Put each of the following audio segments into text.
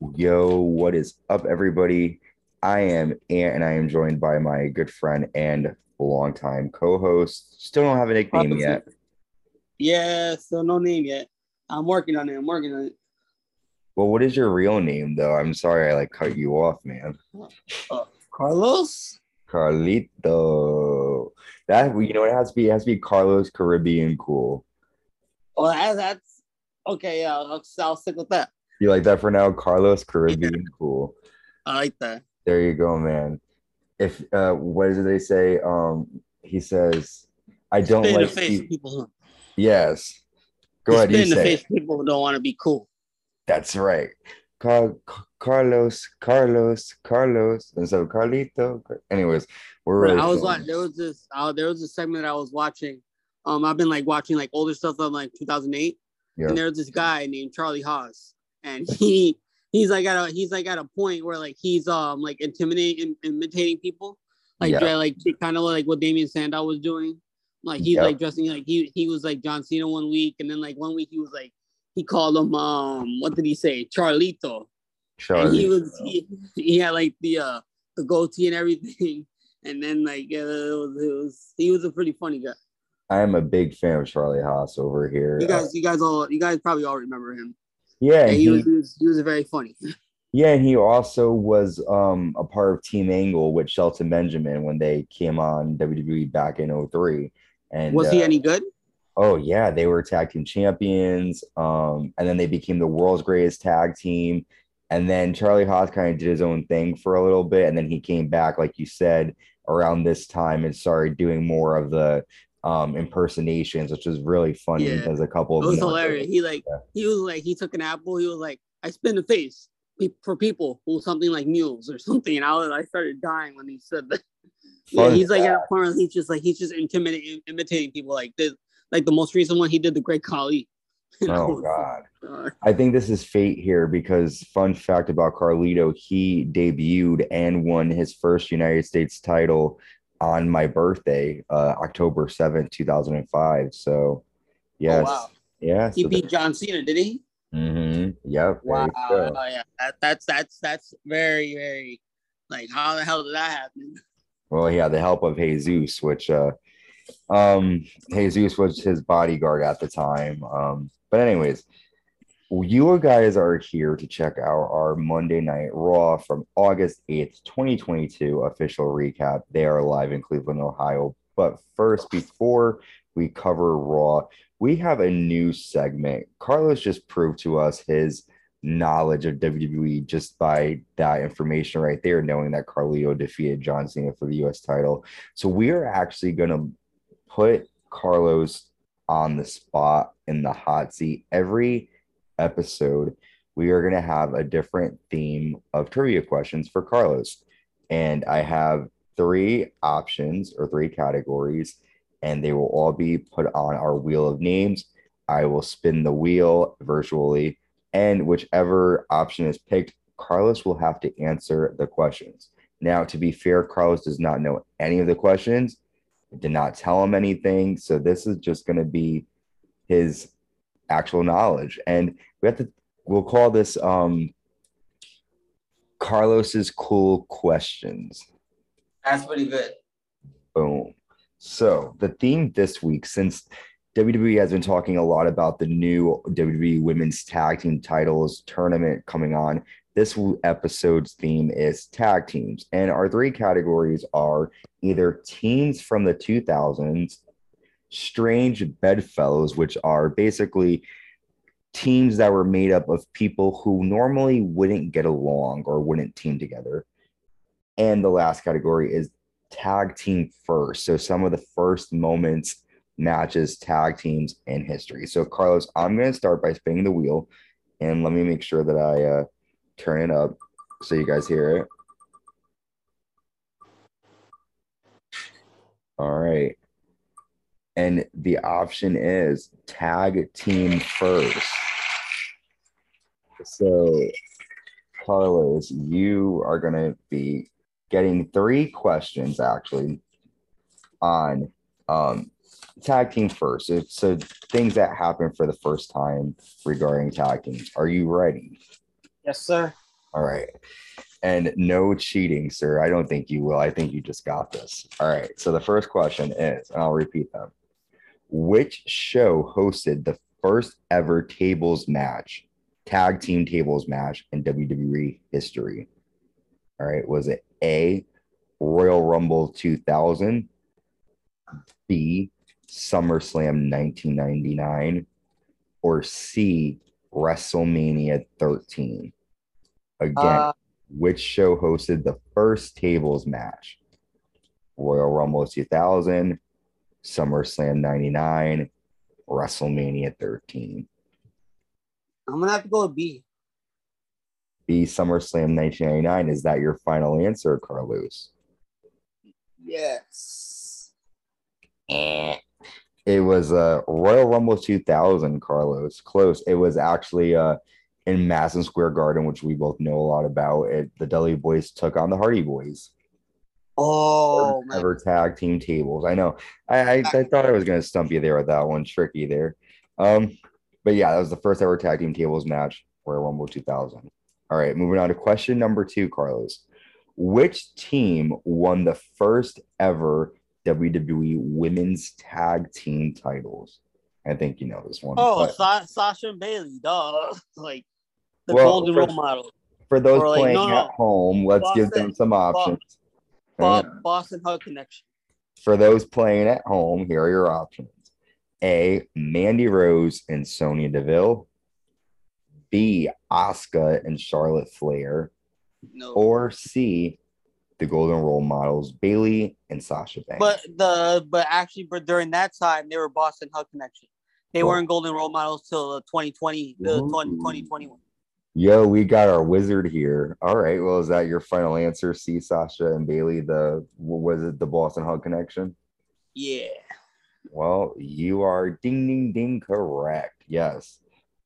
Yo, what is up, everybody? I am Ant, and I am joined by my good friend and longtime co-host. Still don't have a nickname yet. Yeah, still no name yet. I'm working on it. I'm working on it. Well, what is your real name, though? I'm sorry I like cut you off, man. Uh, Carlos. Carlito. That you know it has to be it has to be Carlos Caribbean cool. Well, that's, that's okay. Yeah, I'll, I'll stick with that. You like that for now? Carlos Caribbean cool. I like that. There you go, man. If uh what did they say? Um he says I don't Spit in like the people. Yes. Go Spit ahead, you in the say face people who don't want to be cool. That's right. Car- Carlos, Carlos, Carlos, and so Carlito. Anyways, we're really I was watching. There was this. Uh, there was a segment that I was watching. Um, I've been like watching like older stuff from like 2008, Yeah. and there's this guy named Charlie Haas, and he he's like at a he's like at a point where like he's um like intimidating, imitating people, like Yeah. like kind of like what Damien Sandow was doing. Like he's Yep. like dressing like he he was like John Cena one week, and then like one week he was like he called him um what did he say Charlito, and he was he, he had like the uh the goatee and everything, and then like it was it was he was a pretty funny guy. I am a big fan of Charlie Haas over here. You guys you guys all you guys probably all remember him. Yeah, he, he, was, he was he was very funny. yeah, and he also was um a part of Team Angle with Shelton Benjamin when they came on WWE back in 03. And Was he uh, any good? Oh yeah, they were tag team champions. Um, and then they became the world's greatest tag team. And then Charlie Haas kind of did his own thing for a little bit, and then he came back, like you said, around this time and started doing more of the um impersonations, which is really funny. He Yeah. does a couple It of was them. hilarious. He like Yeah. he was like he took an apple. He was like I spin the face for people who something like mules or something. And I was I started dying when he said that. Yeah, Fun he's like at a point he's just like he's just intimidating, imitating people. Like this, like the most recent one he did the Great Khali. And Oh was God. like, uh, I think this is fate here because fun fact about Carlito, he debuted and won his first United States title on my birthday, uh, October 7th, 2005. So yes. wow. Yeah. he so beat John Cena, did he? Mm-hmm. Yep. Wow. Oh, yeah. That, that's that's that's very very like how the hell did that happen? Well, he had the help of Jesus, which uh um Jesus was his bodyguard at the time. Um, but anyways, you guys are here to check out our Monday Night Raw from August 8th, 2022 official recap. They are live in Cleveland, Ohio. But first, before we cover Raw, we have a new segment. Carlos just proved to us his knowledge of WWE just by that information right there, knowing that Carlito defeated John Cena for the US title. So we are actually going to put Carlos on the spot in the hot seat every episode. We are going to have a different theme of trivia questions for Carlos. And I have three options or three categories, and they will all be put on our wheel of names. I will spin the wheel virtually, and whichever option is picked, Carlos will have to answer the questions. Now, to be fair, Carlos does not know any of the questions, did not tell him anything. So this is just going to be his actual knowledge. And we have to, we'll call this um, Carlos's cool questions. That's pretty good. Boom. So the theme this week, since WWE has been talking a lot about the new WWE Women's Tag Team Titles tournament coming on, this episode's theme is tag teams. And our three categories are either teams from the 2000s, strange bedfellows, which are basically teams that were made up of people who normally wouldn't get along or wouldn't team together. And the last category is tag team first. So some of the first moments, matches, tag teams in history. So Carlos, I'm going to start by spinning the wheel and let me make sure that I uh, turn it up so you guys hear it. All right. And the option is tag team first. So, Carlos, you are going to be getting three questions actually on um, tag team first. So, so things that happen for the first time regarding tag teams. Are you ready? Yes, sir. All right. And no cheating, sir. I don't think you will. I think you just got this. All right. So the first question is, and I'll repeat them. Which show hosted the first ever tables match, tag team tables match in WWE history? All right. Was it A, Royal Rumble 2000, B, SummerSlam 1999, or C, WrestleMania 13? Again, uh, which show hosted the first tables match? Royal Rumble 2000, SummerSlam 99, WrestleMania 13. I'm gonna have to go with B. B SummerSlam 1999. Is that your final answer, Carlos? Yes. Eh. It was uh, Royal Rumble 2000, Carlos. Close. It was actually uh, in Madison Square Garden, which we both know a lot about. It, the Dudley Boys took on the Hardy Boys. Oh, ever tag team tables. I know. I, I, I thought I was going to stump you there with that one. Tricky there. Um, but yeah, that was the first ever tag team tables match Royal Rumble 2000. All right, moving on to question number two, Carlos. Which team won the first ever WWE Women's Tag Team titles? I think you know this one. Oh, Sa- Sasha and Bayley, duh. Like the well, golden for, role model. For those or playing like, no, at home, let's give them some options. Boston, Boss 'n' Hug Connection. For those playing at home, here are your options. A. Mandy Rose and Sonya Deville. B. Asuka and Charlotte Flair. No. Or C. The Golden Role Models, Bayley and Sasha Banks. But the but actually, but during that time, they were Boss 'n' Hug Connection. They weren't Golden Role Models till 2020, the 2021. Yo, we got our wizard here. All right. Well, is that your final answer? See Sasha and Bayley, the was it the Boston Hug connection? Yeah. Well, you are ding ding ding correct. Yes.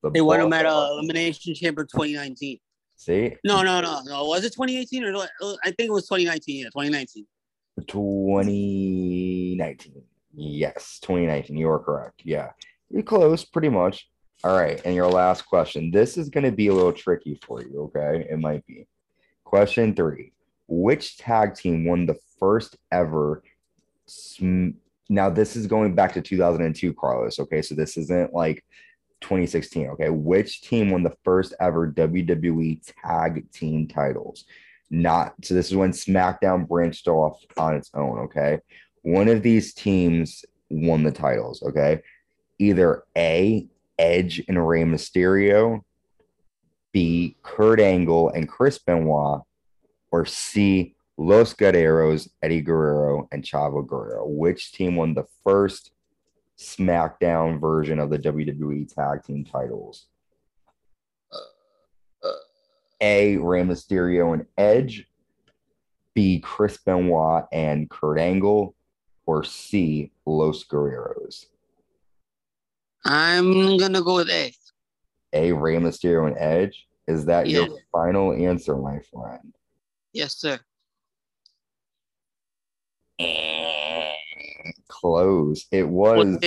The they won them at uh, Elimination Chamber 2019. See? No, no, no, no. Was it 2018 or I think it was 2019? Yeah, 2019. 2019. Yes, 2019. You are correct. Yeah. You're close, pretty much. All right. And your last question. This is going to be a little tricky for you. Okay. It might be. Question three Which tag team won the first ever? Sm- now, this is going back to 2002, Carlos. Okay. So this isn't like 2016. Okay. Which team won the first ever WWE tag team titles? Not so this is when SmackDown branched off on its own. Okay. One of these teams won the titles. Okay either A, Edge and Rey Mysterio, B, Kurt Angle and Chris Benoit, or C, Los Guerreros, Eddie Guerrero, and Chavo Guerrero. Which team won the first SmackDown version of the WWE Tag Team titles? A, Rey Mysterio and Edge, B, Chris Benoit and Kurt Angle, or C, Los Guerreros? I'm gonna go with A. A Rey Mysterio and Edge. Is that yeah. your final answer, my friend? Yes, sir. Close. It was,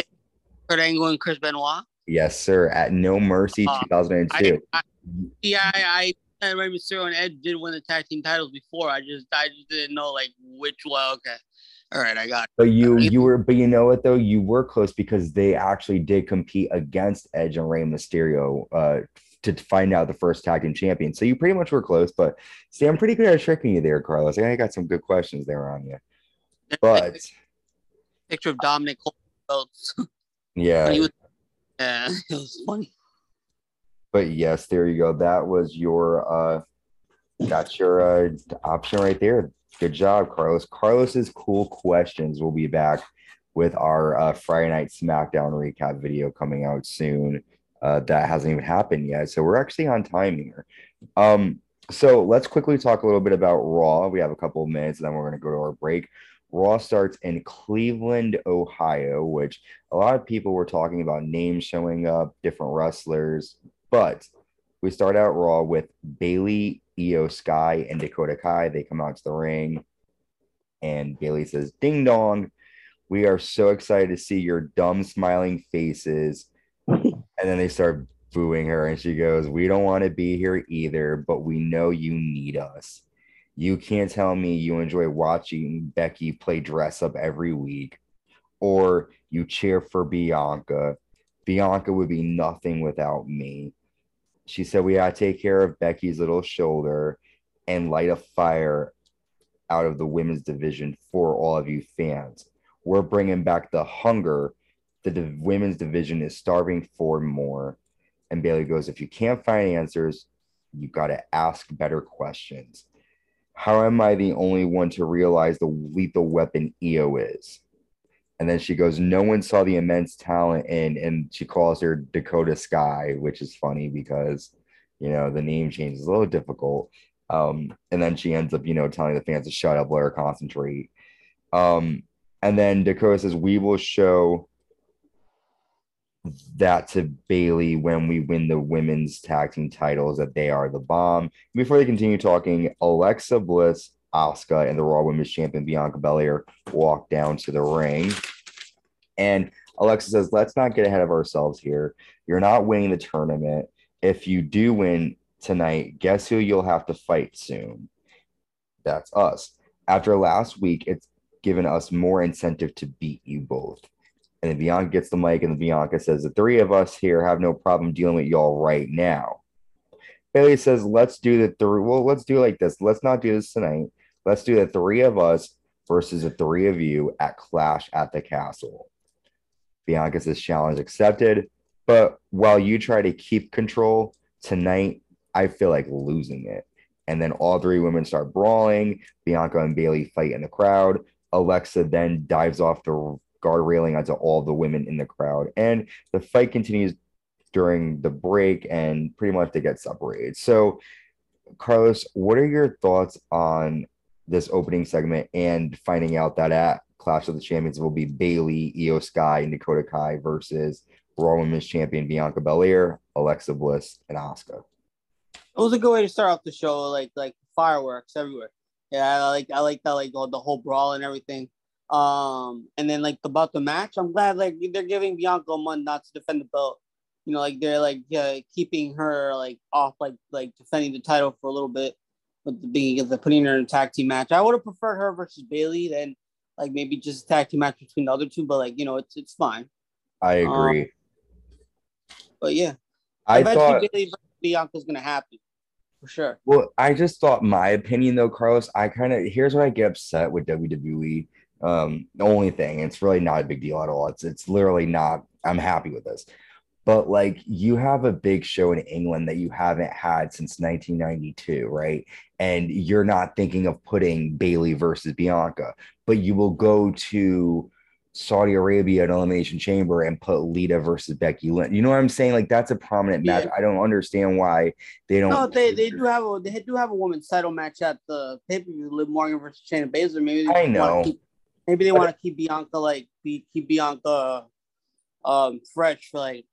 Kurt Angle and Chris Benoit. Yes, sir. At No Mercy, uh, 2002. I, I, yeah, I, I Rey Mysterio and Edge did win the tag team titles before. I just, I just didn't know like which one. Okay. All right, I got. But you you were but you know what though you were close because they actually did compete against Edge and Rey Mysterio uh, to find out the first tag team champion. So you pretty much were close. But see, I'm pretty good at tricking you there, Carlos. I got some good questions there on you. But picture of Dominic belts. Yeah. Was, yeah, it was funny. But yes, there you go. That was your uh that's your uh option right there. Good job, Carlos. Carlos's cool questions will be back with our uh, Friday Night SmackDown recap video coming out soon. Uh, that hasn't even happened yet, so we're actually on time here. Um, so let's quickly talk a little bit about Raw. We have a couple of minutes, and then we're going to go to our break. Raw starts in Cleveland, Ohio, which a lot of people were talking about names showing up, different wrestlers, but we start out Raw with Bayley Iyo Sky and Dakota Kai. They come out to the ring, and Bayley says, "Ding dong, we are so excited to see your dumb smiling faces." and then they start booing her, and she goes, "We don't want to be here either, but we know you need us. You can't tell me you enjoy watching Becky play dress up every week, or you cheer for Bianca. Bianca would be nothing without me." She said, "We gotta take care of Becky's little shoulder and light a fire out of the women's division for all of you fans. We're bringing back the hunger. that The women's division is starving for more." And Bayley goes, If you can't find answers, you got to ask better questions. How am I the only one to realize the lethal weapon Iyo is? And then she goes, No one saw the immense talent in, and she calls her Dakota Sky, which is funny because, you know, the name change is a little difficult. Um, and then she ends up, you know, telling the fans to shut up, let her concentrate. Um, and then Dakota says, We will show that to Bayley when we win the women's tag team titles that they are the bomb. Before they continue talking, Alexa Bliss, Asuka, and the Raw Women's Champion Bianca Belair walk down to the ring. And Alexa says, Let's not get ahead of ourselves here. You're not winning the tournament. If you do win tonight, guess who you'll have to fight soon? That's us. After last week, it's given us more incentive to beat you both. And then Bianca gets the mic, and the Bianca says, The three of us here have no problem dealing with y'all right now. Bayley says, Let's do the three. Well, let's do like this. Let's not do this tonight. Let's do the three of us versus the three of you at Clash at the Castle. Bianca says, Challenge accepted. But while you try to keep control tonight, I feel like losing it. And then all three women start brawling. Bianca and Bayley fight in the crowd. Alexa then dives off the guard railing onto all the women in the crowd. And the fight continues during the break, and pretty much they get separated. So, Carlos, what are your thoughts on this opening segment and finding out that at Clash of the Champions will be Bayley, Io Sky, and Dakota Kai versus Raw Women's Champion Bianca Belair, Alexa Bliss, and Asuka? It was a good way to start off the show, like like fireworks everywhere. Yeah, I like I like that like all the whole brawl and everything. Um, and then like about the match, I'm glad like they're giving Bianca a month not to defend the belt. You know, like they're like keeping her like off, like like defending the title for a little bit, but the being the putting her in a tag team match. I would have preferred her versus Bayley than like maybe just a tag team match between the other two, but like you know, it's it's fine. I agree. Um, but yeah, I thought Bayley versus Bianca's gonna happen for sure. Well, I just thought my opinion though, Carlos. I kind of here's where I get upset with WWE um, the only thing. It's really not a big deal at all. It's it's literally not. I'm happy with this. But like you have a big show in England that you haven't had since 1992, right? And you're not thinking of putting Bayley versus Bianca, but you will go to Saudi Arabia at Elimination Chamber and put Lita versus Becky Lynch. You know what I'm saying? Like that's a prominent yeah. match. I don't understand why they don't. No, they, they do have a they do have a women's title match at the pay per view. Liv Morgan versus Shayna Baszler. Maybe I know. Keep, Maybe they want to keep Bianca like be, keep Bianca um fresh for like.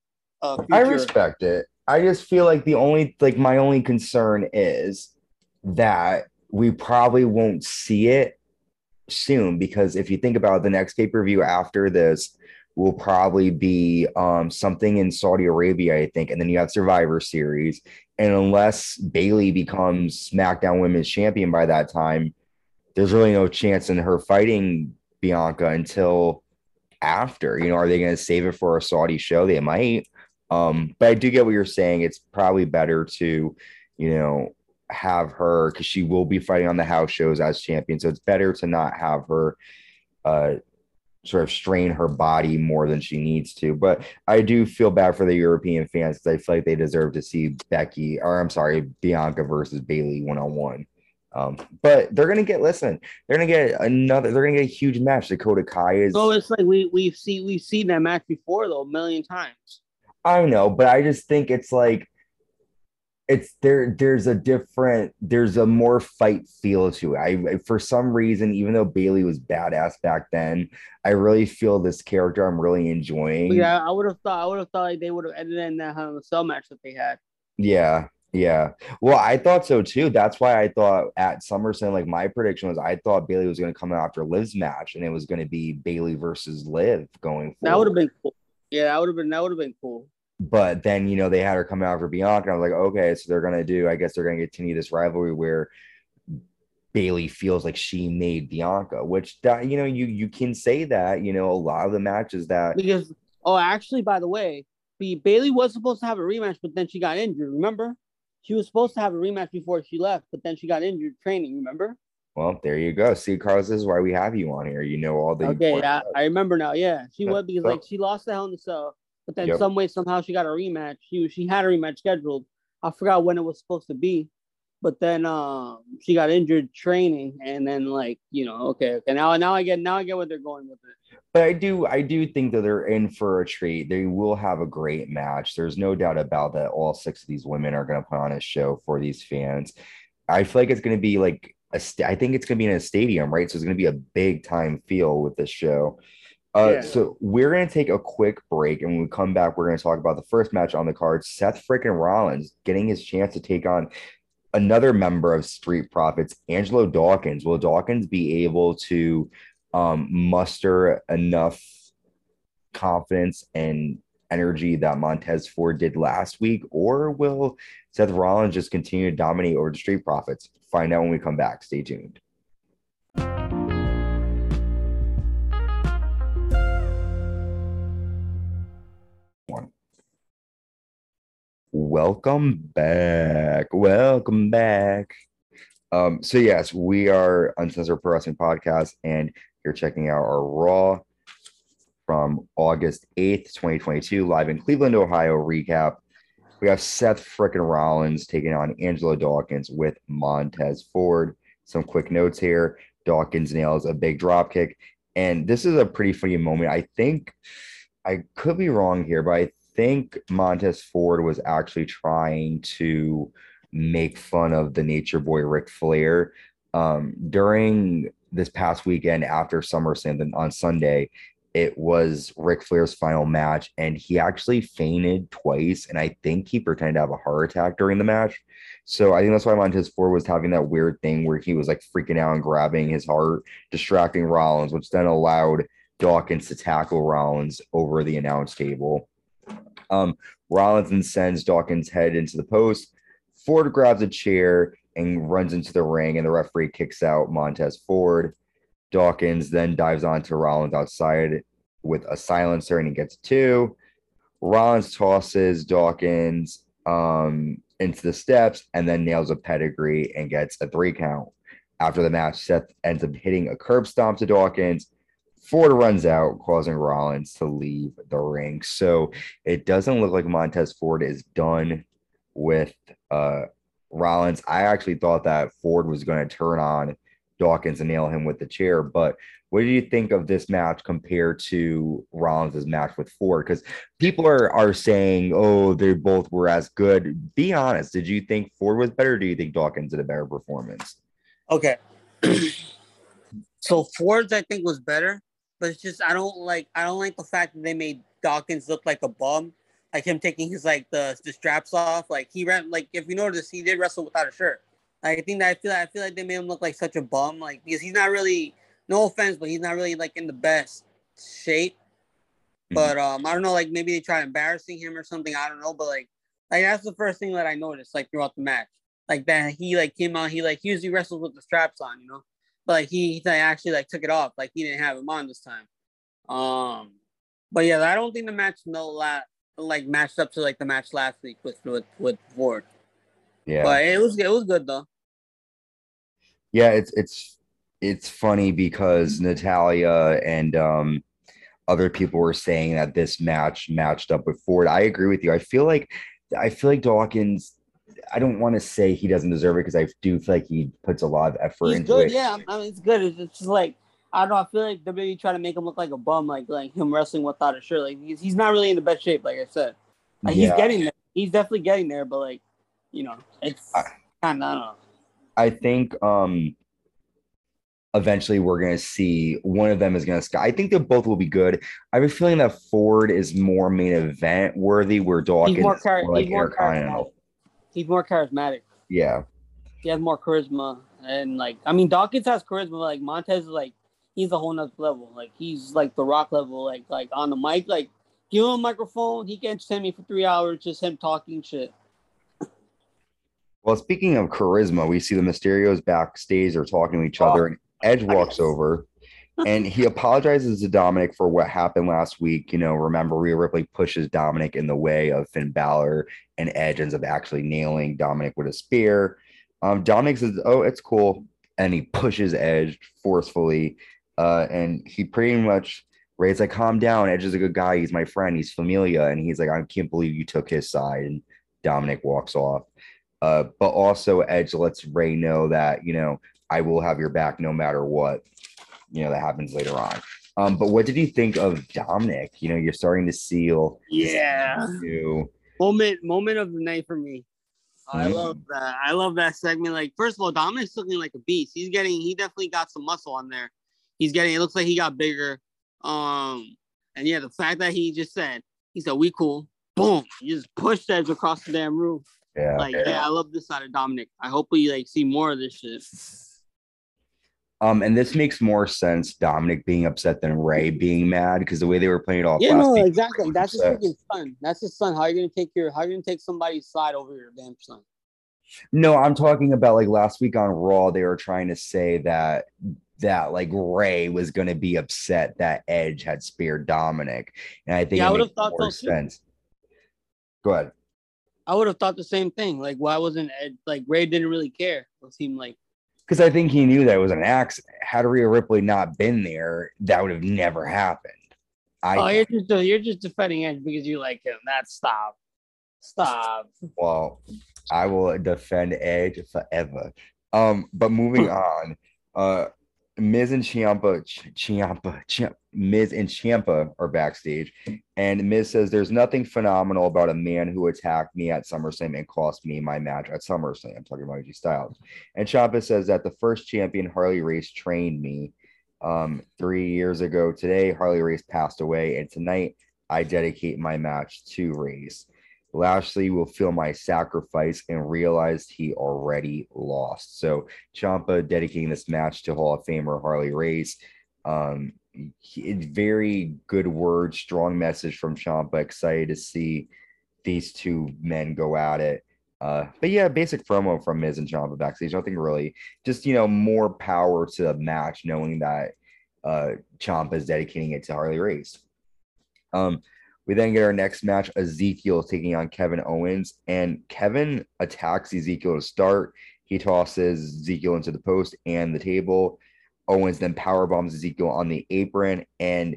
Uh, I respect it. I just feel like the only like my only concern is that we probably won't see it soon because if you think about it, the next pay per view after this will probably be um, something in Saudi Arabia, I think, and then you have Survivor Series. And unless Bayley becomes SmackDown Women's Champion by that time, there's really no chance in her fighting Bianca until after. You know, are they going to save it for a Saudi show? They might. Um, but I do get what you're saying. It's probably better to, you know, have her because she will be fighting on the house shows as champion. So it's better to not have her uh sort of strain her body more than she needs to. But I do feel bad for the European fans because I feel like they deserve to see Becky or I'm sorry, Bianca versus Bayley one on one. Um, but they're gonna get listen, they're gonna get another, they're gonna get a huge match. Dakota Kai is so it's like we we've seen we've seen that match before though a million times. I know, but I just think it's like it's there there's a different there's a more fight feel to it. I for some reason, even though Bayley was badass back then, I really feel this character I'm really enjoying. Yeah, I would have thought I would have thought like they would have ended in that Hell in a Cell match that they had. Yeah, yeah. Well, I thought so too. That's why I thought at SummerSlam, like my prediction was I thought Bayley was going to come out after Liv's match and it was going to be Bayley versus Liv going forward. That would have been cool. Yeah, that would have been that would have been cool. But then you know they had her come out for Bianca. I was like, okay, so they're gonna do. I guess they're gonna continue this rivalry where Bayley feels like she made Bianca, which that you know you you can say that you know a lot of the matches that because oh actually by the way, Bayley was supposed to have a rematch, but then she got injured. Remember, she was supposed to have a rematch before she left, but then she got injured training. Remember? Well, there you go. See, Carlos, this is why we have you on here. You know all the okay. I, I, remember now. Yeah, she was because like she lost the Hell in the Cell, but then yep. some way somehow she got a rematch. She she had a rematch scheduled. I forgot when it was supposed to be, but then um she got injured training and then like you know okay okay. Now now i get now i get what they're going with it. But i do i do think that they're in for a treat. They will have a great match. There's no doubt about that all six of these women are going to put on a show for these fans. I feel like it's going to be like a st- i think it's going to be in a stadium right? So it's going to be a big time feel with this show uh, yeah. So we're going to take a quick break, and when we come back, we're going to talk about the first match on the card: Seth freaking Rollins getting his chance to take on another member of Street Profits, Angelo Dawkins. Will Dawkins be able to um, muster enough confidence and energy that Montez Ford did last week, or will Seth Rollins just continue to dominate over the Street Profits? Find out when we come back. Stay tuned. Welcome back. Welcome back. Um, so yes, we are Uncensored Pro Wrestling Podcast, and you're checking out our Raw from August 8th, 2022, live in Cleveland, Ohio recap. We have Seth frickin' Rollins taking on Angelo Dawkins with Montez Ford. Some quick notes here. Dawkins nails a big drop kick. And this is a pretty funny moment. I think I could be wrong here, but I think Montez Ford was actually trying to make fun of the nature boy Ric Flair. Um, during this past weekend after SummerSlam on Sunday, it was Ric Flair's final match, and he actually fainted twice, and I think he pretended to have a heart attack during the match. So I think that's why Montez Ford was having that weird thing where he was like freaking out and grabbing his heart, distracting Rollins, which then allowed Dawkins to tackle Rollins over the announce table. Um, Rollins then sends Dawkins' head into the post. Ford grabs a chair and runs into the ring, and the referee kicks out Montez Ford. Dawkins then dives onto Rollins outside with a silencer, and he gets two. Rollins tosses Dawkins um, into the steps and then nails a pedigree and gets a three count. After the match, Seth ends up hitting a curb stomp to Dawkins. Ford runs out, causing Rollins to leave the ring. So it doesn't look like Montez Ford is done with uh, Rollins. I actually thought that Ford was going to turn on Dawkins and nail him with the chair. But what do you think of this match compared to Rollins' match with Ford? Because people are are saying, oh, they both were as good. Be honest. Did you think Ford was better? do you think Dawkins did a better performance? Okay. so Ford's I think was better but it's just I don't like I don't like the fact that they made Dawkins look like a bum, like him taking his like the the straps off. Like he ran like if you notice he did wrestle without a shirt. Like, I think that I feel I feel like they made him look like such a bum, like because he's not really no offense, but he's not really like in the best shape. Mm-hmm. But um, I don't know, like maybe they tried embarrassing him or something. I don't know, but like like that's the first thing that I noticed like throughout the match, like that he like came out, he like usually wrestles with the straps on, you know but like he, he actually like took it off, like he didn't have him on this time. Um, but yeah, I don't think the match no la- like matched up to like the match last week with with with Ford. Yeah, but it was it was good though. Yeah, it's it's it's funny because Natalia and um other people were saying that this match matched up with Ford. I agree with you. I feel like I feel like Dawkins I don't want to say he doesn't deserve it because I do feel like he puts a lot of effort He's into good, it. Yeah, I mean it's good. It's just like I don't know. I feel like they're WWE trying to make him look like a bum, like like him wrestling without a shirt. Like he's, he's not really in the best shape, like I said. Like yeah. he's getting there. He's definitely getting there, but like you know, it's kind of I don't know. I think um eventually we're going to see one of them is going to. sky. I think they both will be good. I have a feeling that Ford is more main event worthy, where Dawkins he's more, char- more like he's more charismatic. He's more charismatic. Yeah, he has more charisma, and like I mean, Dawkins has charisma. Like Montez is like he's a whole nother level. Like he's like the Rock level. Like like on the mic, like Give him a microphone. He can entertain me for three hours, just him talking shit. Well, speaking of charisma, we see the Mysterios backstage. They're talking to each oh, other, Oh, and Edge walks over and he apologizes to Dominic for what happened last week. You know, remember Rhea Ripley pushes Dominic in the way of Finn Balor, and Edge ends up actually nailing Dominic with a spear. Um, Dominic says, "Oh, it's cool," and he pushes Edge forcefully, uh, and he pretty much. Rey's like, calm down. Edge is a good guy. He's my friend. He's familia. And he's like, I can't believe you took his side. And Dominic walks off. Uh, but also Edge lets Rey know that, you know, I will have your back no matter what. You know, that happens later on. Um, but what did you think of Dominic? You know, you're starting to seal Yeah. new Moment moment of the night for me. I Mhm. love that. I love that segment. Like, first of all, Dominic's looking like a beast. He's getting he definitely got some muscle on there. He's getting it looks like he got bigger. Um, and yeah, the fact that he just said, he said, We cool. Boom. He just pushed Edge across the damn roof. yeah. Like, yeah, I love this side of Dominic. I hope we like see more of this shit. Um, and this makes more sense, Dominic being upset than Rey being mad because the way they were playing it off Yeah, no, exactly. That's his freaking son. That's his son. How are you gonna take your how are you gonna take somebody's side over your damn son? No, I'm talking about like last week on Raw, they were trying to say that that like Rey was going to be upset that Edge had speared Dominic, and I think Yeah, I it would've makes thought more so, too. sense. Go ahead. I would have thought the same thing. Like, why wasn't Ed like Rey didn't really care? It seemed like Because I think he knew that it was an accident. Had Rhea Ripley not been there, that would have never happened. I oh, you're just you're just defending Edge because you like him. That's stop, stop. well, I will defend Edge forever. Um, but moving on, uh, Miz and Ciampa, Ch- Ciampa, Ciampa, Miz and Ciampa are backstage, and Miz says there's nothing phenomenal about a man who attacked me at SummerSlam and cost me my match at SummerSlam. Talking about AJ Styles, and Ciampa says that the first champion Harley Race trained me um, three years ago today. Harley Race passed away, and tonight I dedicate my match to Race. Lashley will feel my sacrifice and realized he already lost. So Ciampa dedicating this match to Hall of Famer Harley Race. Um, very good word, strong message from Ciampa. Excited to see these two men go at it. Uh, but yeah, basic promo from Miz and Ciampa backstage. Nothing really. Just you know, more power to the match, knowing that uh Ciampa is dedicating it to Harley Race. Um, we then get our next match. Ezekiel taking on Kevin Owens, and Kevin attacks Ezekiel to start. He tosses Ezekiel into the post and the table. Owens then power bombs Ezekiel on the apron, and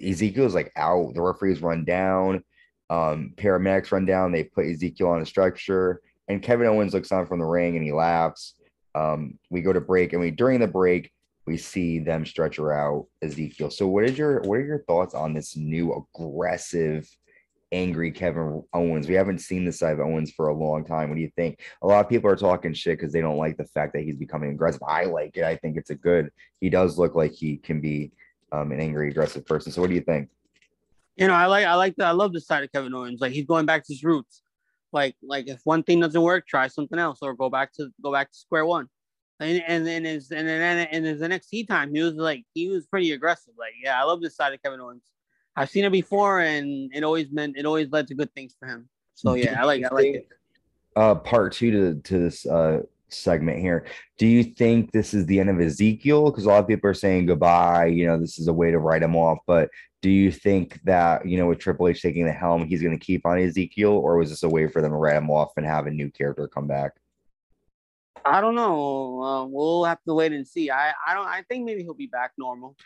Ezekiel's like out. The referees run down. Um, paramedics run down. They put Ezekiel on a stretcher, and Kevin Owens looks on from the ring and he laughs. Um, we go to break, and we during the break we see them stretcher out Ezekiel. So, what is your what are your thoughts on this new aggressive, angry Kevin Owens? We haven't seen this side of Owens for a long time. What do you think? A lot of people are talking shit because they don't like the fact that he's becoming aggressive. I like it. I think it's a good. He does look like he can be um, an angry, aggressive person. So, what do you think? You know, I like I like that. I love the side of Kevin Owens. Like he's going back to his roots. Like like if one thing doesn't work, try something else or go back to go back to square one. And and then his and then in his NXT time, he was like he was pretty aggressive. Like yeah, I love this side of Kevin Owens. I've seen it before, and it always meant it always led to good things for him. So yeah, I like I like it. uh part two to to this uh segment here do you think this is the end of ezekiel because a lot of people are saying goodbye you know this is a way to write him off but do you think that you know with triple h taking the helm he's going to keep on ezekiel or was this a way for them to write him off and have a new character come back I don't know. Uh, we'll have to wait and see. I I don't. I think maybe he'll be back normal,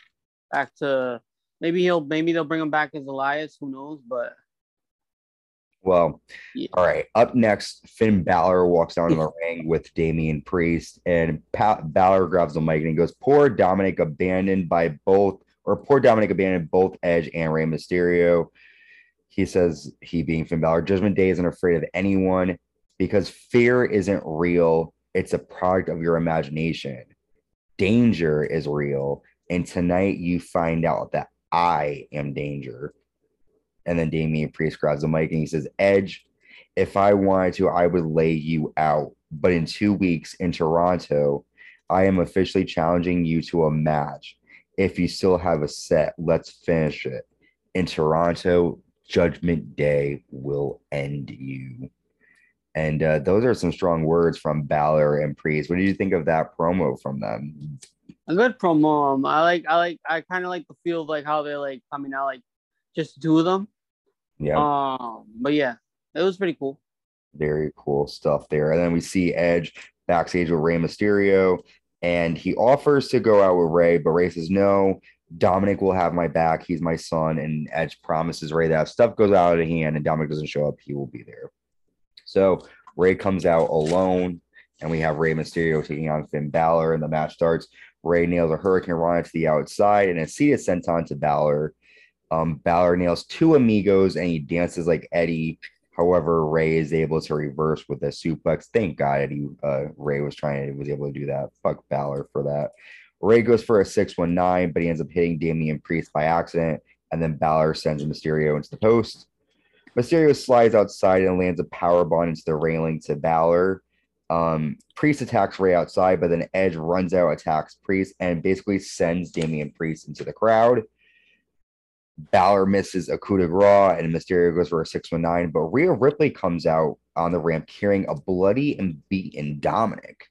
back to maybe he'll maybe they'll bring him back as Elias. Who knows? But well Yeah. all right up next finn Balor walks down to the ring with Damian priest and pa- Balor grabs the mic and he goes poor dominic abandoned by both or poor dominic abandoned both edge and Rey mysterio he says he being Finn Balor, Judgment Day isn't afraid of anyone because fear isn't real. It's a product of your imagination. Danger is real. And tonight you find out that I am danger. And then Damian Priest grabs the mic and he says, Edge, if I wanted to, I would lay you out. But in two weeks in Toronto, I am officially challenging you to a match. If you still have a set, let's finish it. In Toronto, Judgment Day will end you. And uh, those are some strong words from Balor and Priest. What did you think of that promo from them? A good promo. Um, I like, I like, I kind of like the feel of like how they're like coming out, like just do them. Yeah. Um, but yeah, it was pretty cool. Very cool stuff there. And then we see Edge backstage with Rey Mysterio, and he offers to go out with Rey, but Rey says no. Dominic will have my back. He's my son. And Edge promises Rey that if stuff goes out of hand and Dominic doesn't show up, he will be there. So Rey comes out alone, and we have Rey Mysterio taking on Finn Balor, and the match starts. Rey nails a hurricanrana to the outside, and a seat is sent on to Balor. Um, Balor nails two amigos, and he dances like Eddie. However, Rey is able to reverse with a suplex. Thank God Eddie uh, Rey was trying to was able to do that. Fuck Balor for that. Rey goes for a 619, but he ends up hitting Damian Priest by accident, and then Balor sends Mysterio into the post. Mysterio slides outside and lands a power bomb into the railing to Balor. Um, Priest attacks Rey outside, but then Edge runs out, attacks Priest, and basically sends Damian Priest into the crowd. Balor misses a coup de grace, and Mysterio goes for a 619. But Rhea Ripley comes out on the ramp carrying a bloody and beaten Dominic.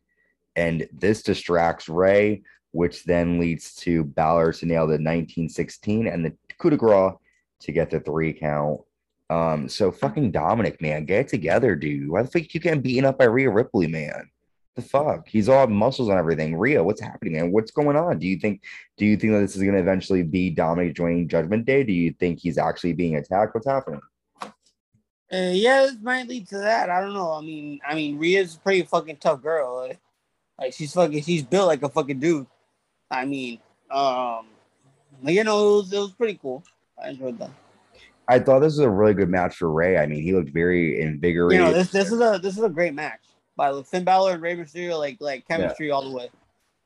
And this distracts Rey, which then leads to Balor to nail the 1916 and the coup de grace to get the three count. Um, so fucking Dominic, man, get together, dude. Why the fuck you getting beaten up by Rhea Ripley, man? The fuck? He's all muscles and everything. Rhea, what's happening, man? What's going on? Do you think do you think that this is gonna eventually be Dominic joining Judgment Day? Do you think he's actually being attacked? What's happening? Uh, yeah, this might lead to that. I don't know. I mean, I mean, Rhea's a pretty fucking tough girl. Like, like she's fucking, she's built like a fucking dude. I mean, um, you know, it was, it was pretty cool. I enjoyed that. I thought this was a really good match for Rey. I mean, he looked very invigorated. You know, this this is a this is a great match by Finn Balor and Rey Mysterio, like like chemistry yeah. all the way.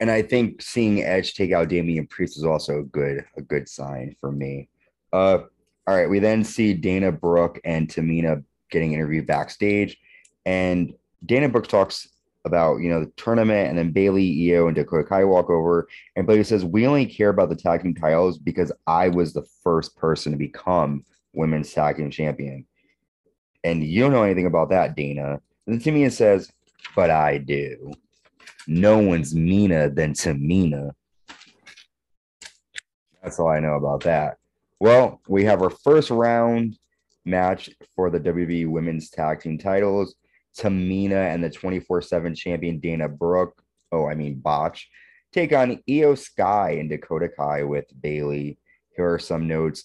And I think seeing Edge take out Damian Priest is also a good a good sign for me. Uh, all right, we then see Dana Brooke and Tamina getting interviewed backstage, and Dana Brooke talks about you know the tournament, and then Bayley, Io, and Dakota Kai walk over, and Bayley says, "We only care about the tag team titles because I was the first person to become women's tag team champion. And you don't know anything about that, Dana. And Tamina says, but I do. No one's meaner than Tamina. That's all I know about that. Well, we have our first round match for the WWE Women's Tag Team titles. Tamina and the 24 7 champion Dana Brooke, oh, I mean, Botch, take on Io Sky and Dakota Kai with Bayley. Here are some notes.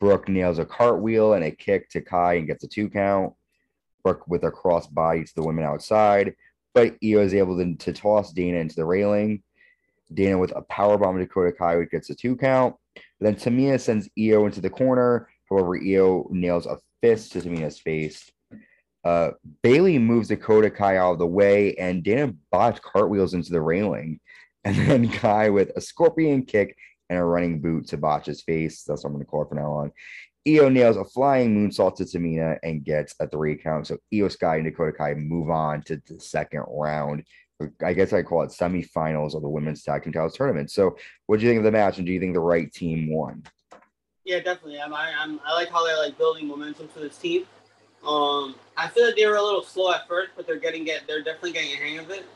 Brooke nails a cartwheel and a kick to Kai and gets a two count. Brooke with a cross body to the women outside, but Io is able to, to toss Dana into the railing. Dana with a power bomb to Dakota Kai, which gets a two count. Then Tamina sends Io into the corner. However, Io nails a fist to Tamina's face. Uh, Bayley moves Dakota Kai out of the way, and Dana botched cartwheels into the railing. And then Kai with a scorpion kick and a running boot to Botch's face. That's what I'm going to call it from now on. Io nails a flying moonsault to Tamina and gets a three count. So Io Sky and Dakota Kai move on to the second round. I guess I call it semifinals of the women's tag team titles tournament. So, what do you think of the match, and do you think the right team won? Yeah, definitely. I'm, I, I'm, I like how they're like building momentum for this team. Um, I feel like they were a little slow at first, but they're getting get they're definitely getting a hang of it.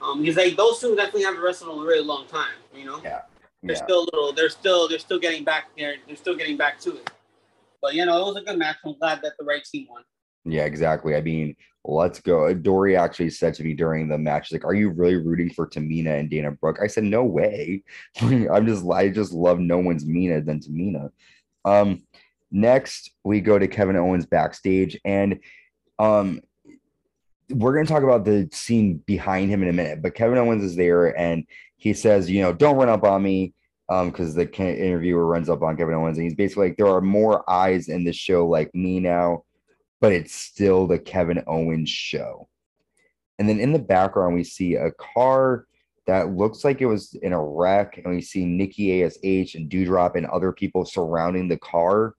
Um, because like those two definitely haven't wrestled in a really long time, you know. Yeah they're yeah. still a little they're still they're still getting back there they're still getting back to it. But you know it was a good match. I'm glad that the right team won. Yeah exactly. I mean let's go. Dory actually said to me during the match like are you really rooting for tamina and dana brooke? I said no way. I'm just i just love no one's mina than tamina. Um next we go to kevin owens backstage and um we're going to talk about the scene behind him in a minute but kevin owens is there and he says, you know, don't run up on me because um, the interviewer runs up on Kevin Owens and he's basically like, there are more eyes in this show like me now, but it's still the Kevin Owens show. And then in the background, we see a car that looks like it was in a wreck, and we see Nikki Ash and Doudrop and other people surrounding the car.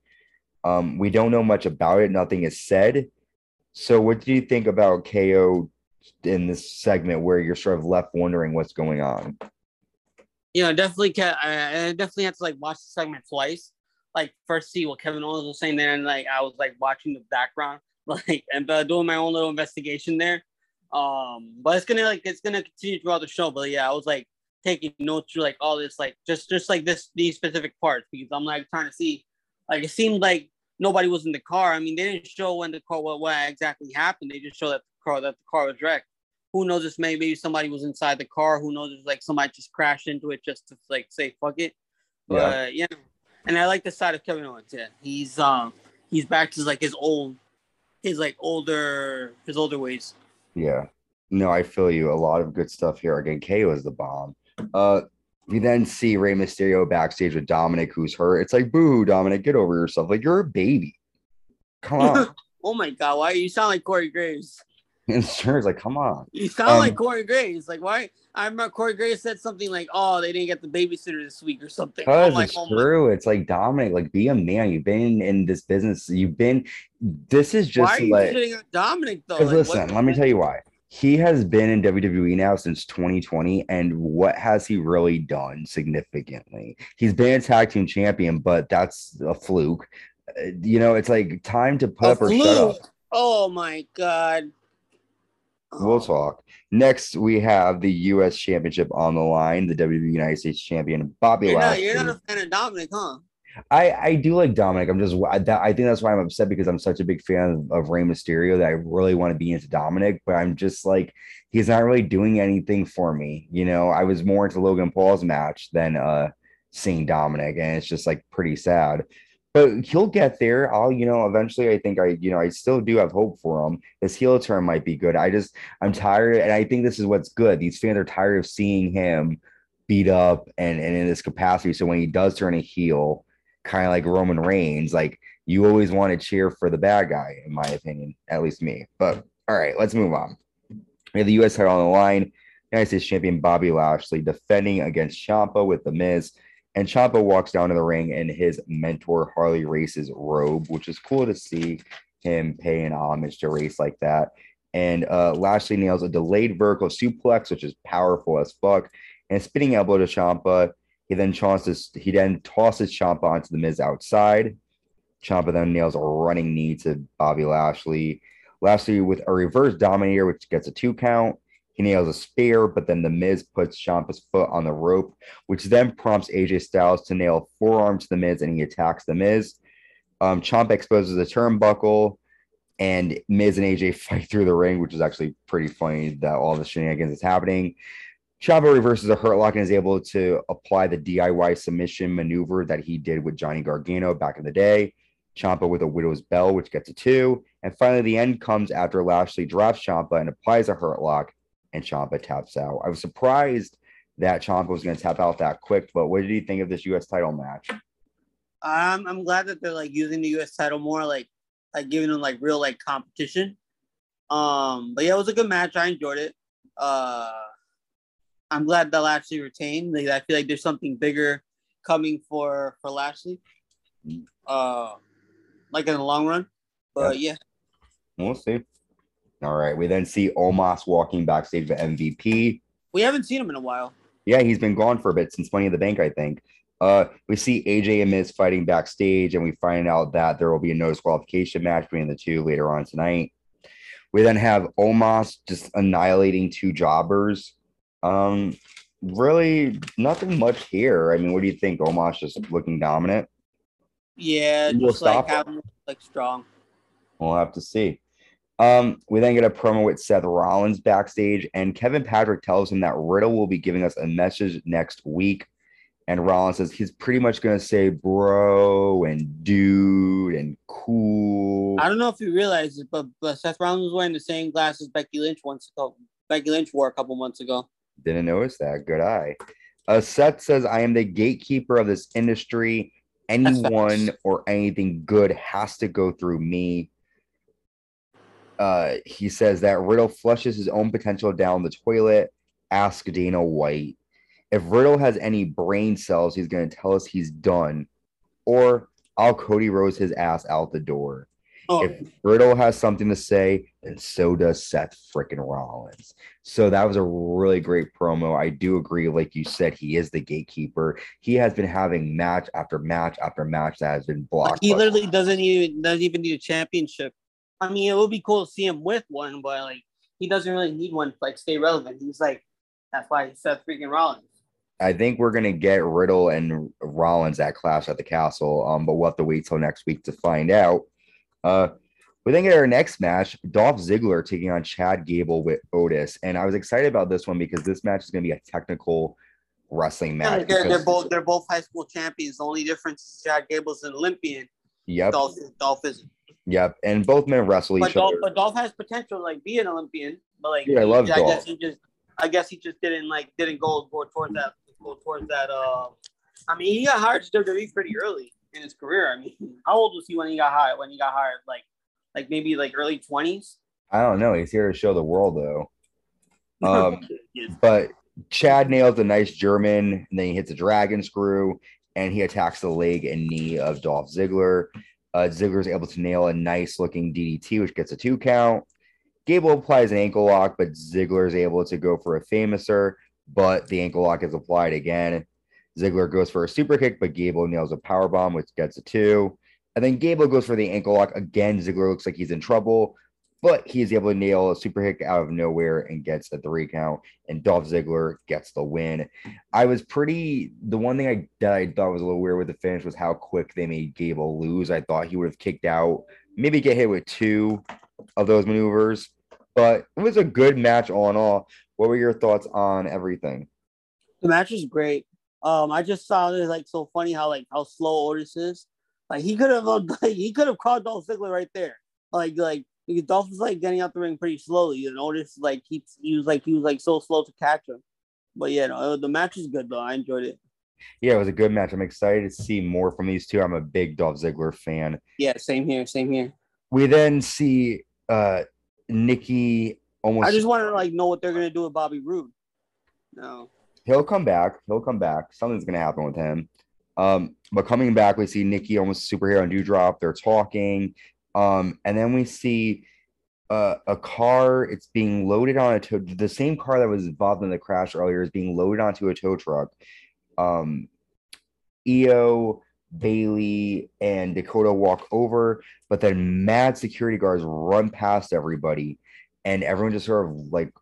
Um, we don't know much about it; nothing is said. So, what do you think about KO in this segment where you're sort of left wondering what's going on? You know, definitely. I definitely had to like watch the segment twice. like first see what Kevin Owens was saying there, and like I was like watching the background, like and uh, doing my own little investigation there. Um, but it's gonna like it's gonna continue throughout the show. But yeah, I was like taking notes through like all this, like just just like this these specific parts because I'm like trying to see. Like it seemed like nobody was in the car. I mean, they didn't show when the car what, what exactly happened. They just showed that car that the car was wrecked. Who knows if maybe somebody was inside the car? Who knows if like somebody just crashed into it just to like say fuck it. But yeah, yeah. and I like the side of Kevin Owens. Yeah, he's um he's back to like his old, his like older his older ways. Yeah. No, I feel you. A lot of good stuff here. Again, KO is the bomb. Uh, we then see Rey Mysterio backstage with Dominic, who's hurt. It's like, boo, Dominic, get over yourself. Like you're a baby. Come on. oh my god, why you sound like Corey Graves? it's like, come on. You sound um, like Corey Graves. Like why? I remember Corey Graves said something like, "Oh, they didn't get the babysitter this week or something." Because like, it's oh true. It's like Dominic, like be a man. You've been in this business. You've been. This is just why are you like Dominic though. Like, listen, let me tell you why he has been in WWE now since 2020, and what has he really done significantly? He's been a tag team champion, but that's a fluke. Uh, you know, it's like time to put a up or fluke. shut up. Oh my god. We'll oh. talk. Next, we have the U.S. Championship on the line. The WWE United States Champion Bobby you're Lashley. Not, you're not a fan of Dominic, huh? I I do like Dominic. I'm just I, I think that's why I'm upset because I'm such a big fan of, of Rey Mysterio that I really want to be into Dominic, but I'm just like he's not really doing anything for me. You know, I was more into Logan Paul's match than uh seeing Dominic, and it's just like pretty sad. But he'll get there. I'll, you know, eventually I think I, you know, I still do have hope for him. His heel turn might be good. I just I'm tired, and I think this is what's good. These fans are tired of seeing him beat up and, and in this capacity. So when he does turn a heel, kind of like Roman Reigns. Like you always want to cheer for the bad guy, in my opinion, at least me. But all right, let's move on. We have the U.S. title on the line. United States champion Bobby Lashley defending against Ciampa with The Miz. And Ciampa walks down to the ring in his mentor Harley Race's robe, which is cool to see him paying homage to race like that. And uh, Lashley nails a delayed vertical suplex, which is powerful as fuck, and spinning elbow to Ciampa. He then tosses he then tosses Ciampa onto the Miz outside. Ciampa then nails a running knee to Bobby Lashley. Lashley with a reverse dominator, which gets a two count. He nails a spear, but then the Miz puts Ciampa's foot on the rope, which then prompts AJ Styles to nail a forearm to the Miz, and he attacks the Miz. Um, exposes a turnbuckle, and Miz and AJ fight through the ring, which is actually pretty funny that all the shenanigans is happening. Ciampa reverses a hurt lock and is able to apply the DIY submission maneuver that he did with Johnny Gargano back in the day. Ciampa with a Willow's Bell, which gets a two. And finally, the end comes after Lashley drops Ciampa and applies a hurt lock, and Ciampa taps out. I was surprised that Ciampa was going to tap out that quick, but what did you think of this U.S. title match? Um, I'm glad that they're like using the U.S. title more, like like giving them like real like competition. Um, but yeah, it was a good match. I enjoyed it. Uh, I'm glad that Lashley retained. Like, I feel like there's something bigger coming for for Lashley, uh, like in the long run. But yeah, yeah. we'll see. All right, we then see Omos walking backstage with MVP. We haven't seen him in a while. Yeah, he's been gone for a bit since Money in the Bank, I think. Uh, we see AJ and Miz fighting backstage, and we find out that there will be a no disqualification match between the two later on tonight. We then have Omos just annihilating two jobbers. Um, really nothing much here. I mean, what do you think? Omos just looking dominant. Yeah, we'll just like having like strong. We'll have to see. Um, we then get a promo with Seth Rollins backstage, and Kevin Patrick tells him that Riddle will be giving us a message next week. And Rollins says he's pretty much gonna say bro and dude and cool. I don't know if you realize it, but, but Seth Rollins was wearing the same glasses Becky Lynch once ago. Becky Lynch wore a couple months ago. Didn't notice that. Good eye. Uh, Seth says, I am the gatekeeper of this industry. Anyone or anything good has to go through me. Uh, he says that Riddle flushes his own potential down the toilet. Ask Dana White. If Riddle has any brain cells, he's going to tell us he's done. Or I'll Cody Rhodes his ass out the door. Oh. If Riddle has something to say, then so does Seth freaking Rollins. So that was a really great promo. I do agree, like you said, he is the gatekeeper. He has been having match after match after match that has been blocked. He literally doesn't even doesn't even need a championship. I mean, it would be cool to see him with one, but like he doesn't really need one to like stay relevant. He's like that's why he Seth freaking Rollins. I think we're gonna get Riddle and Rollins at Clash at the Castle. Um, but we'll have to wait till next week to find out. Uh, we then get our next match: Dolph Ziggler taking on Chad Gable with Otis, and I was excited about this one because this match is gonna be a technical wrestling match. Yeah, they're, they're, both they're both high school champions. The only difference is Chad Gable's an Olympian. Yep. Dolph, Dolph isn't. Yep, and both men wrestle but each Dolph, other. But Dolph has potential, like be an Olympian. But like, yeah, I love I Dolph. guess he just, I guess he just didn't like didn't go go towards that go towards that. Uh, I mean, he got hired to WWE pretty early in his career. I mean, how old was he when he got hired? When he got hired, like, like maybe like early twenties. I don't know. He's here to show the world, though. Um, but Chad nails a nice German, and then he hits a dragon screw, and he attacks the leg and knee of Dolph Ziggler. Uh, Ziggler is able to nail a nice looking DDT, which gets a two count. Gable applies an ankle lock, but Ziggler is able to go for a Fameasser, but the ankle lock is applied again. Ziggler goes for a super kick, but Gable nails a power bomb, which gets a two. And then Gable goes for the ankle lock again. Ziggler looks like he's in trouble, but he is able to nail a super kick out of nowhere and gets a three count. And Dolph Ziggler gets the win. I was pretty. The one thing I that I thought was a little weird with the finish was how quick they made Gable lose. I thought he would have kicked out, maybe get hit with two of those maneuvers. But it was a good match all in all. What were your thoughts on everything? The match was great. Um, I just found it like so funny how like how slow Otis is. Like he could have like, he could have caught Dolph Ziggler right there. Like like Dolph was like getting out the ring pretty slowly, and Otis like he he was like he was like so slow to catch him. But yeah, no, the match is good though. I enjoyed it. Yeah, it was a good match. I'm excited to see more from these two. I'm a big Dolph Ziggler fan. Yeah, same here, same here. We then see uh Nikki almost. I just want to like know what they're gonna do with Bobby Roode. No, he'll come back. He'll come back. Something's gonna happen with him. Um, but coming back, we see Nikki almost superhero and Doudrop. They're talking. Um, and then we see uh, a car. It's being loaded on a tow. The same car that was involved in the crash earlier is being loaded onto a tow truck. Um, Iyo, Bayley, and Dakota walk over, but then mad security guards run past everybody, and everyone just sort of like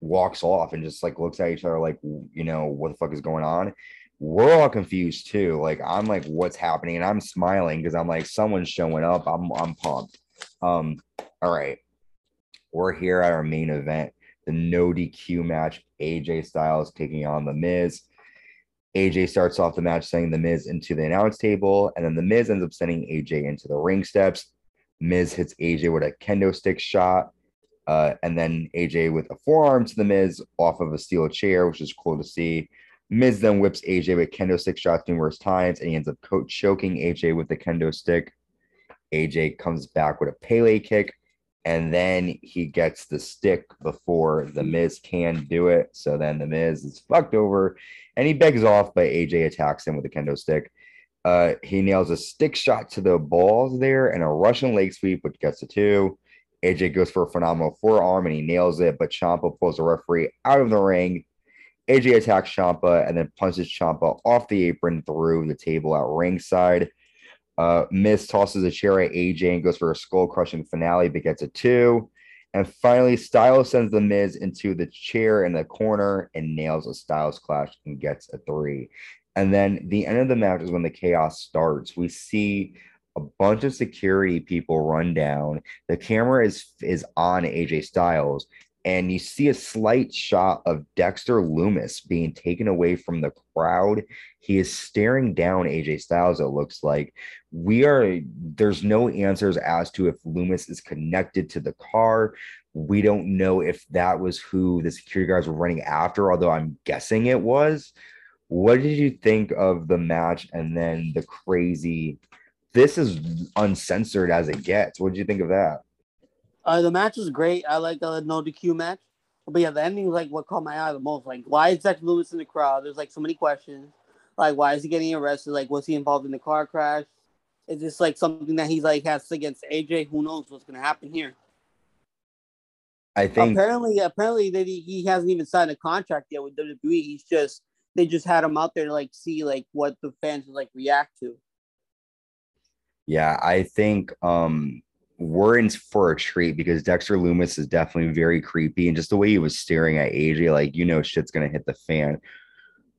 walks off and just like looks at each other like, you know, what the fuck is going on? We're all confused too. Like I'm like, what's happening? And I'm smiling because I'm like, someone's showing up. I'm I'm pumped. Um, all right. We're here at our main event, the no DQ match. AJ Styles taking on the Miz. AJ starts off the match sending the Miz into the announce table, and then the Miz ends up sending AJ into the ring steps. Miz hits AJ with a kendo stick shot, uh, and then AJ with a forearm to the Miz off of a steel chair, which is cool to see. Miz then whips AJ with kendo stick shots numerous times, and he ends up choking AJ with the kendo stick. AJ comes back with a Pele kick, and then he gets the stick before the Miz can do it. So then the Miz is fucked over, and he begs off, but AJ attacks him with a kendo stick. Uh, he nails a stick shot to the balls there and a Russian leg sweep, which gets a two. AJ goes for a phenomenal forearm and he nails it, but Ciampa pulls the referee out of the ring AJ attacks Ciampa and then punches Ciampa off the apron through the table at ringside. Uh, Miz tosses a chair at AJ and goes for a skull crushing finale, but gets a two. And finally, Styles sends the Miz into the chair in the corner and nails a Styles clash and gets a three. And then the end of the match is when the chaos starts. We see a bunch of security people run down. The camera is is on AJ Styles, and you see a slight shot of Dexter Lumis being taken away from the crowd. He is staring down AJ Styles, it looks like. We are, there's no answers as to if Loomis is connected to the car. We don't know if that was who the security guards were running after, although I'm guessing it was. What did you think of the match and then the crazy? This is uncensored as it gets. What did you think of that? Uh, the match was great. I like the no DQ match. But yeah, the ending was like what caught my eye the most. Like, why is Dexter Lumis in the crowd? There's like so many questions. Like, why is he getting arrested? Like, was he involved in the car crash? Is this like something that he's like has against AJ? Who knows what's gonna happen here? I think apparently, apparently that he, he hasn't even signed a contract yet with WWE. He's just they just had him out there to like see like what the fans would like react to. Yeah, I think um we're in for a treat because Dexter Lumis is definitely very creepy and just the way he was staring at AJ, like you know, shit's gonna hit the fan.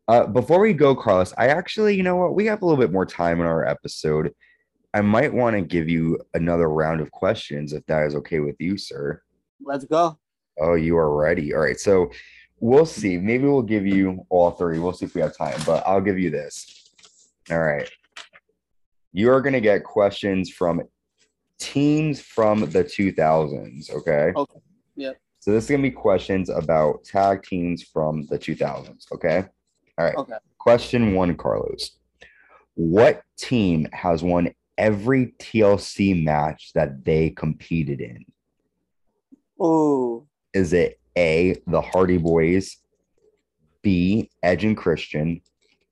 Uh, before we go, Carlos, I actually, you know what, we have a little bit more time in our episode. I might want to give you another round of questions if that is okay with you, sir. Let's go. Oh, you are ready. All right. So we'll see. Maybe we'll give you all three. We'll see if we have time, but I'll give you this. All right. You are going to get questions from teams from the 2000s. Okay. Okay. Yep. So this is to be questions about tag teams from the 2000s. Okay. All right. Okay. Question one, Carlos. What team has won every TLC match that they competed in? Oh. Is it A, the Hardy Boys, B, Edge and Christian,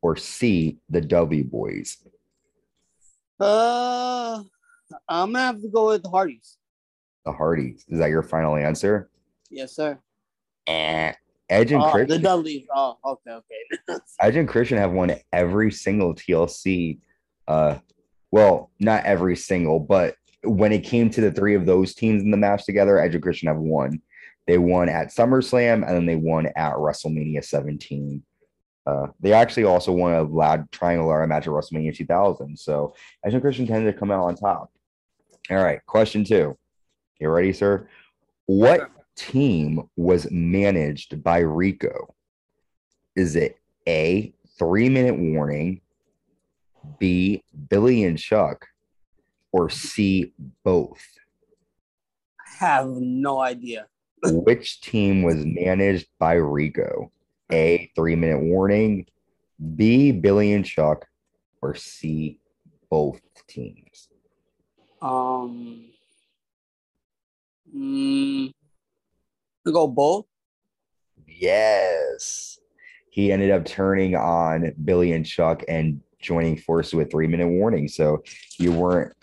or C, the W Boys? Uh, I'm gonna have to go with the Hardys. The Hardys. Is that your final answer? Yes, sir. Eh. Edge and oh, Christian. The Dudleys. Oh, okay, okay. Edge and Christian have won every single TLC. Uh, well, not every single, but when it came to the three of those teams in the match together, Edge and Christian have won. They won at SummerSlam and then they won at WrestleMania 17. Uh, they actually also won a loud triangle match at WrestleMania 2000. So Edge and Christian tended to come out on top. All right, question two. You ready, sir? What team was managed by Rico? Is it A, three minute warning, B, Billy and Chuck, or C, both? I have no idea. Which team was managed by Rico? A, three minute warning, B, Billy and Chuck, or C, both teams? Um, mm, go both. Yes. He ended up turning on Billy and Chuck and joining forces with three minute warning. So you weren't,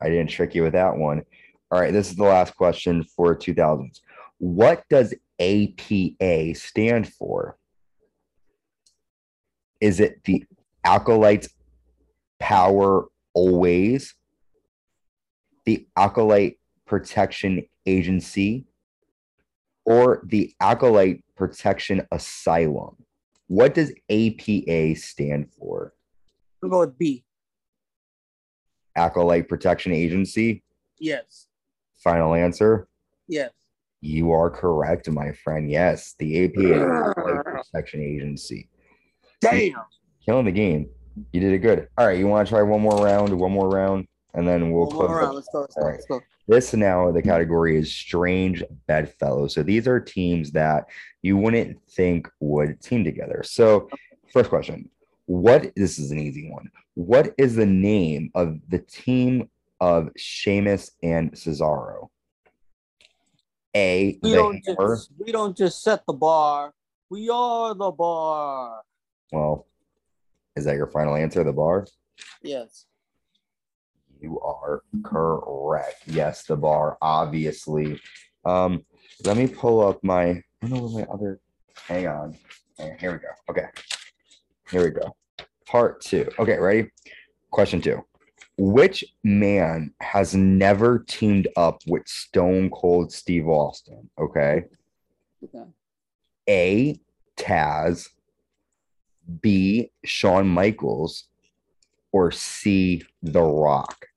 I didn't trick you with that one. All right. This is the last question for 2000s. What does APA stand for? Is it the Acolytes Power Always, the Acolyte Protection Agency, or the Acolyte Protection Asylum? What does APA stand for? We'll go with B. Acolyte Protection Agency? Yes. Final answer? Yes. You are correct, my friend. Yes, the APA Acolyte Protection Agency. Damn. Killing the game. You did it good. All right, you want to try one more round, one more round, and then we'll close. more up. round. Let's go. Let's go. Let's go. This now, the category is strange bedfellows. So these are teams that you wouldn't think would team together. So, first question What this is an easy one. What is the name of the team of Sheamus and Cesaro? A, We don't Hammer. just we don't just set the bar. We are the bar. Well, is that your final answer, the bar? Yes. You are correct. Yes, the bar, obviously. Um, let me pull up my I don't know where my other hang on. On, Here we go. Okay. Here we go. Part two. Okay, ready? Question two. Which man has never teamed up with Stone Cold Steve Austin? Okay. Okay. A. Taz, B. Shawn Michaels, or C. The Rock?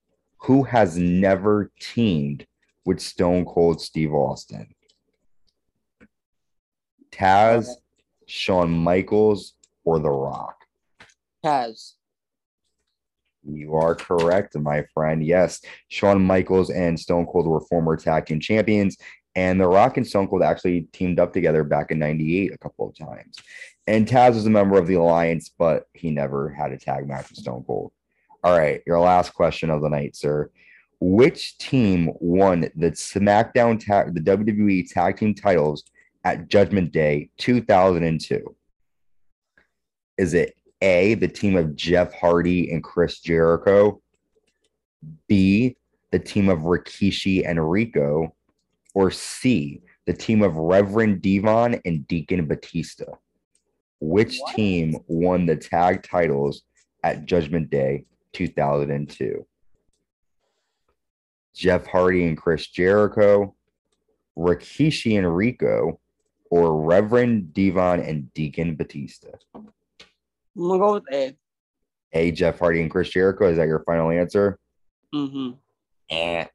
Who has never teamed with Stone Cold Steve Austin? Taz, Shawn Michaels, or The Rock? Taz. You are correct, my friend. Yes, Shawn Michaels and Stone Cold were former tag team champions, and The Rock and Stone Cold actually teamed up together back in '98 a couple of times. And Taz was a member of the Alliance, but he never had a tag match with Stone Cold. All right, your last question of the night, sir. Which team won the SmackDown tag, the WWE Tag Team titles at Judgment Day 2002? Is it A, the team of Jeff Hardy and Chris Jericho? B, the team of Rikishi and Rico, or C, the team of Reverend Devon and Deacon Batista? Which What? team won the tag titles at Judgment Day 2002? Jeff Hardy and Chris Jericho, Rikishi and Rico, or Reverend Devon and Deacon Batista? I'm gonna go with A. A. Jeff Hardy and Chris Jericho. Is that your final answer? Mm-hmm. Eh.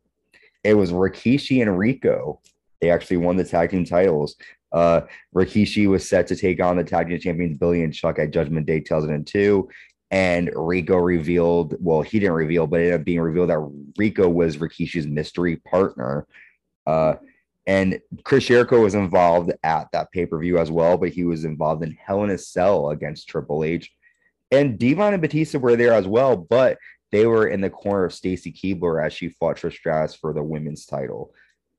It was Rikishi and Rico. They actually won the tag team titles. Uh, Rikishi was set to take on the tag team champions Billy and Chuck at Judgment Day 2002. And Rico revealed, well, he didn't reveal, but it ended up being revealed that Rico was Rikishi's mystery partner. Uh, and Chris Jericho was involved at that pay per view as well, but he was involved in Hell in a Cell against Triple H. And Devon and Batista were there as well, but they were in the corner of Stacy Keibler as she fought Trish Stratus for the women's title.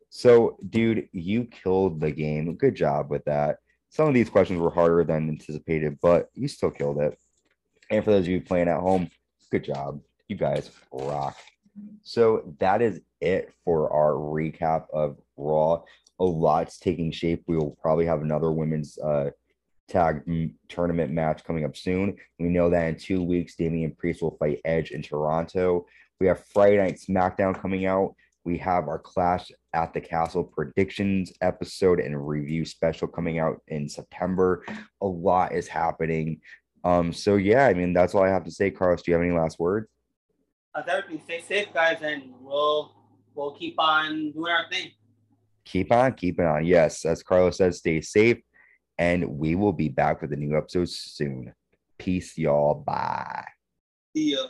So, dude, you killed the game. Good job with that. Some of these questions were harder than anticipated, but you still killed it. And for those of you playing at home, good job. You guys rock. So that is it for our recap of Raw. A lot's taking shape. We will probably have another women's uh, tag m- tournament match coming up soon. We know that in two weeks, Damian Priest will fight Edge in Toronto. We have Friday Night SmackDown coming out. We have our Clash at the Castle predictions episode and review special coming out in September. A lot is happening. Um, so yeah, I mean that's all I have to say. Carlos, do you have any last words? That's everything. Stay safe, guys, and we'll we'll keep on doing our thing. Keep on keeping on. Yes, as Carlos says, stay safe, and we will be back with a new episode soon. Peace, y'all. Bye. See ya.